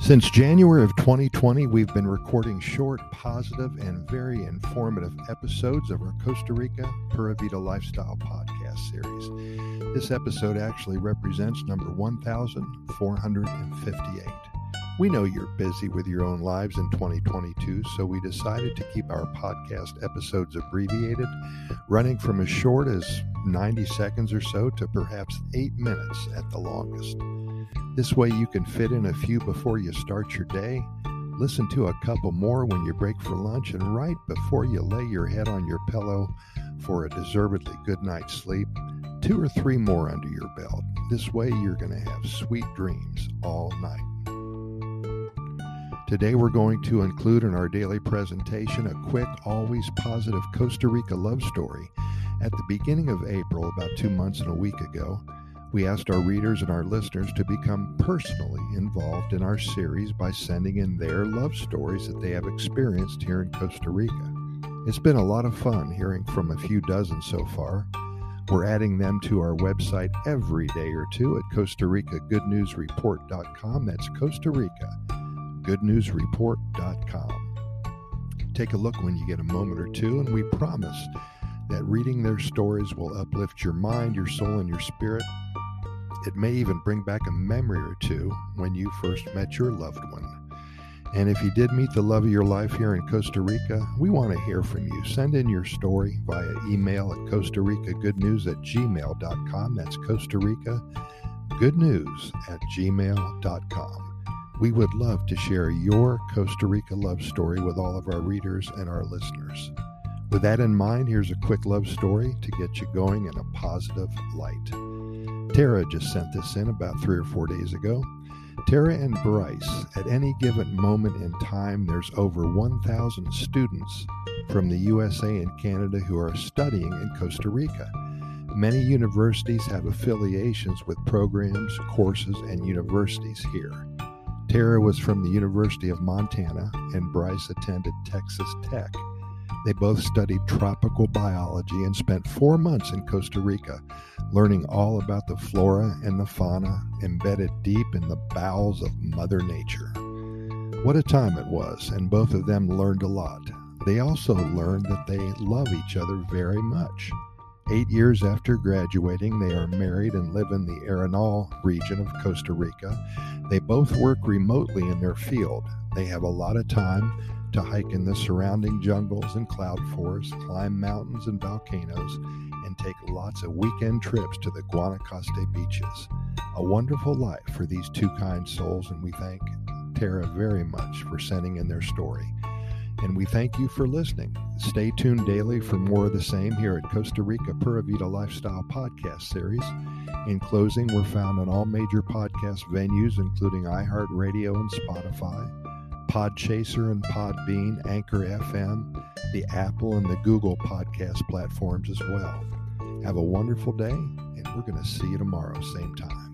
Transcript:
Since January of 2020, we've been recording short, positive, and very informative episodes of our Costa Rica Pura Vida Lifestyle podcast series. This episode actually represents number 1458. We know you're busy with your own lives in 2022, so we decided to keep our podcast episodes abbreviated, running from as short as 90 seconds or so to perhaps eight minutes at the longest. This way, you can fit in a few before you start your day, listen to a couple more when you break for lunch, and right before you lay your head on your pillow for a deservedly good night's sleep, two or three more under your belt. This way, you're going to have sweet dreams all night. Today, we're going to include in our daily presentation a quick, always positive Costa Rica love story. At the beginning of April, about two months and a week ago, we asked our readers and our listeners to become personally involved in our series by sending in their love stories that they have experienced here in Costa Rica. It's been a lot of fun hearing from a few dozen so far. We're adding them to our website every day or two at Costa Rica GoodNewsReport.com. That's Costa Rica GoodNewsReport.com. Take a look when you get a moment or two, and we promise that reading their stories will uplift your mind, your soul, and your spirit it may even bring back a memory or two when you first met your loved one. And if you did meet the love of your life here in Costa Rica, we want to hear from you. Send in your story via email at Costa Rica Good News at gmail.com. That's Costa Rica Good News at gmail.com. We would love to share your Costa Rica love story with all of our readers and our listeners. With that in mind, here's a quick love story to get you going in a positive light. Tara just sent this in about three or four days ago. Tara and Bryce, at any given moment in time, there's over 1,000 students from the USA and Canada who are studying in Costa Rica. Many universities have affiliations with programs, courses, and universities here. Tara was from the University of Montana, and Bryce attended Texas Tech. They both studied tropical biology and spent four months in Costa Rica, learning all about the flora and the fauna embedded deep in the bowels of Mother Nature. What a time it was, and both of them learned a lot. They also learned that they love each other very much. Eight years after graduating, they are married and live in the Arenal region of Costa Rica. They both work remotely in their field. They have a lot of time to hike in the surrounding jungles and cloud forests, climb mountains and volcanoes, and take lots of weekend trips to the Guanacaste beaches. A wonderful life for these two kind souls, and we thank Tara very much for sending in their story. And we thank you for listening. Stay tuned daily for more of the same here at Costa Rica Pura Vida Lifestyle Podcast Series. In closing, we're found on all major podcast venues, including iHeartRadio and Spotify. Podchaser and Podbean, Anchor FM, the Apple and the Google podcast platforms as well. Have a wonderful day, and we're going to see you tomorrow, same time.